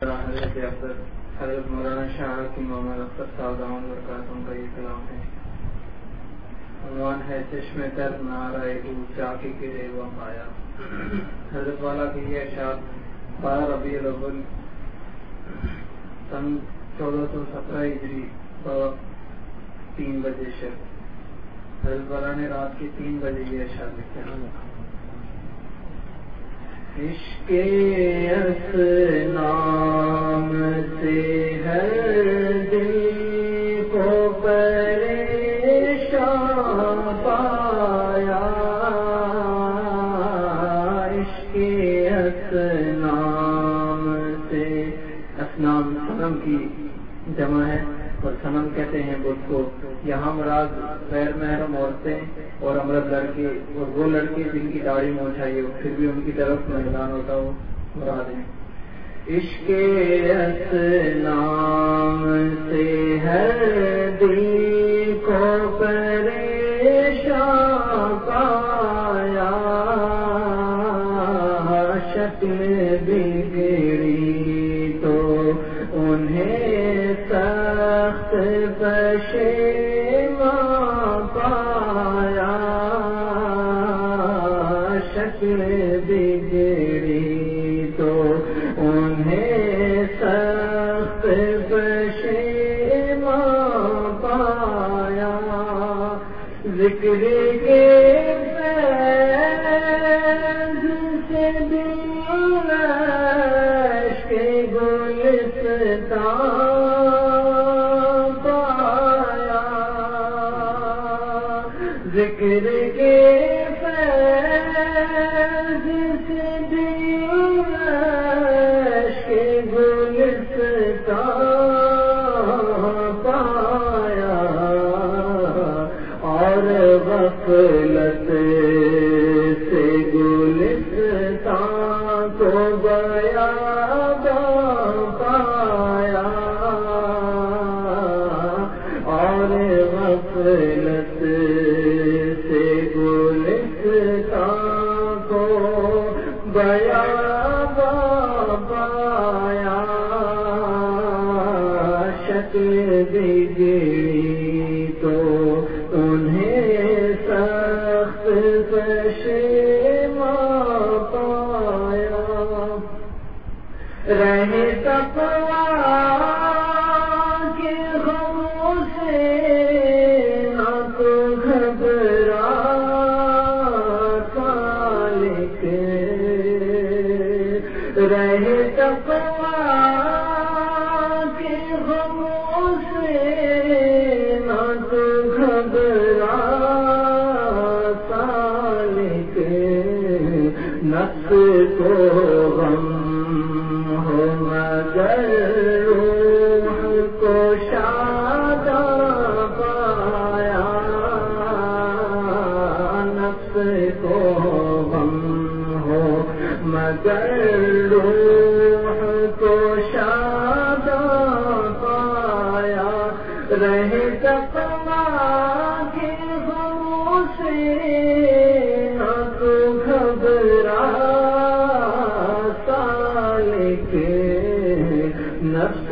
حضرت مولانا شاہ کی محمد اختر صاحب برکاتوں کا یہ کلام ہے۔ عنوان ہے چشم تر نارائے چا کے گرے وہ پایا۔ حضرت والا کی یہ اشاعت بارہ ربیع الاول سن چودہ سو سترہ ہجری تین بجے شب حضرت والا نے رات کے تین بجے یہ اشاعت لکھے عشق نام سے ہر دل کو پریشان پایا۔ عشق نام سے۔ اسنام سنم کی جمع ہے اور سنم کہتے ہیں بدھ کو یہاں مراد غیر محرم عورتیں اور امرت لڑکے اور وہ لڑکے جن کی داڑھی موچھائی ہو پھر بھی ان کی طرف میدان ہوتا ہو مراد ہیں عشق نام سے ہر دل کو پریشان پایا، شکل بگڑی ذکر Baba, Baba. نفس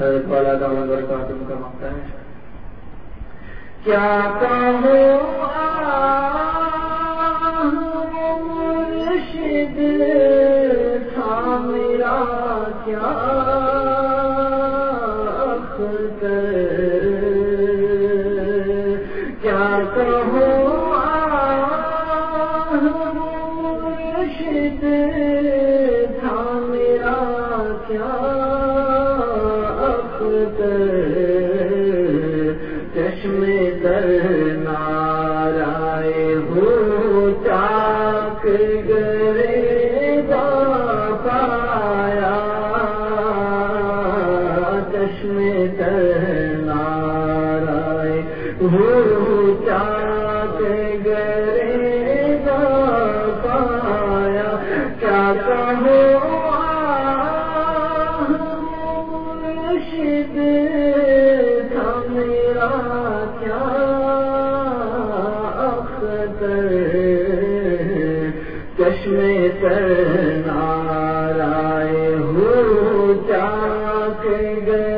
حضرت والا دعوت برکاتہ کا مانگتا ہے۔ کیا کام کے گئے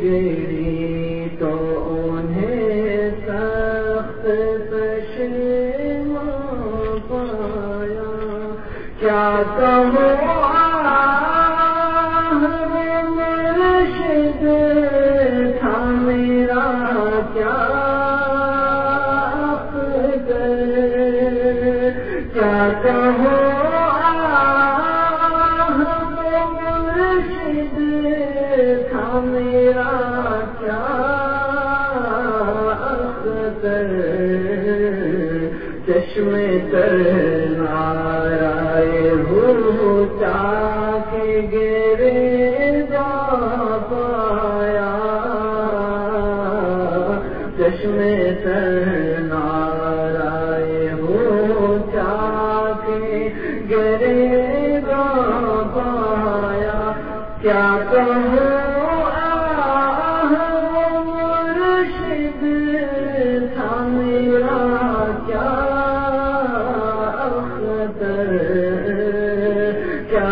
گي ته اهي سخت پايا ڪيا توهان تر چشمے ترنا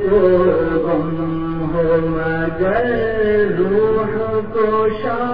کو غم ہو مگر روح کو شاد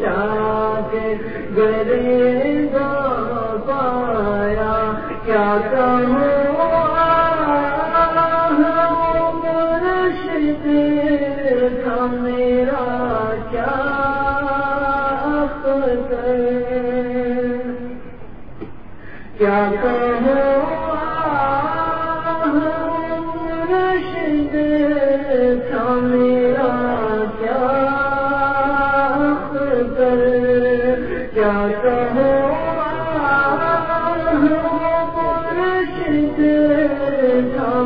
چاک گرے گا پایا کیا کہوں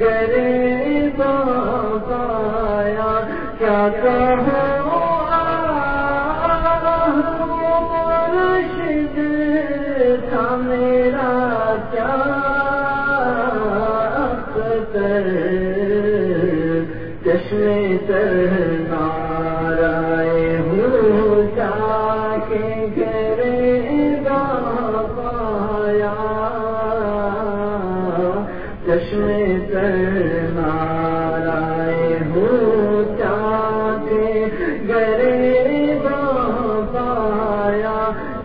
گرے بابایا کیا کہا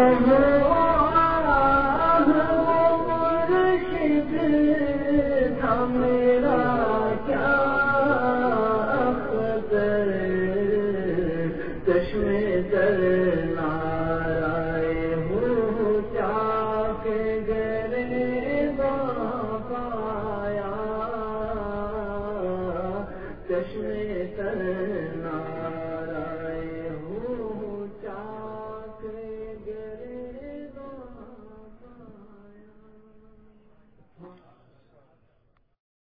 Aleluia.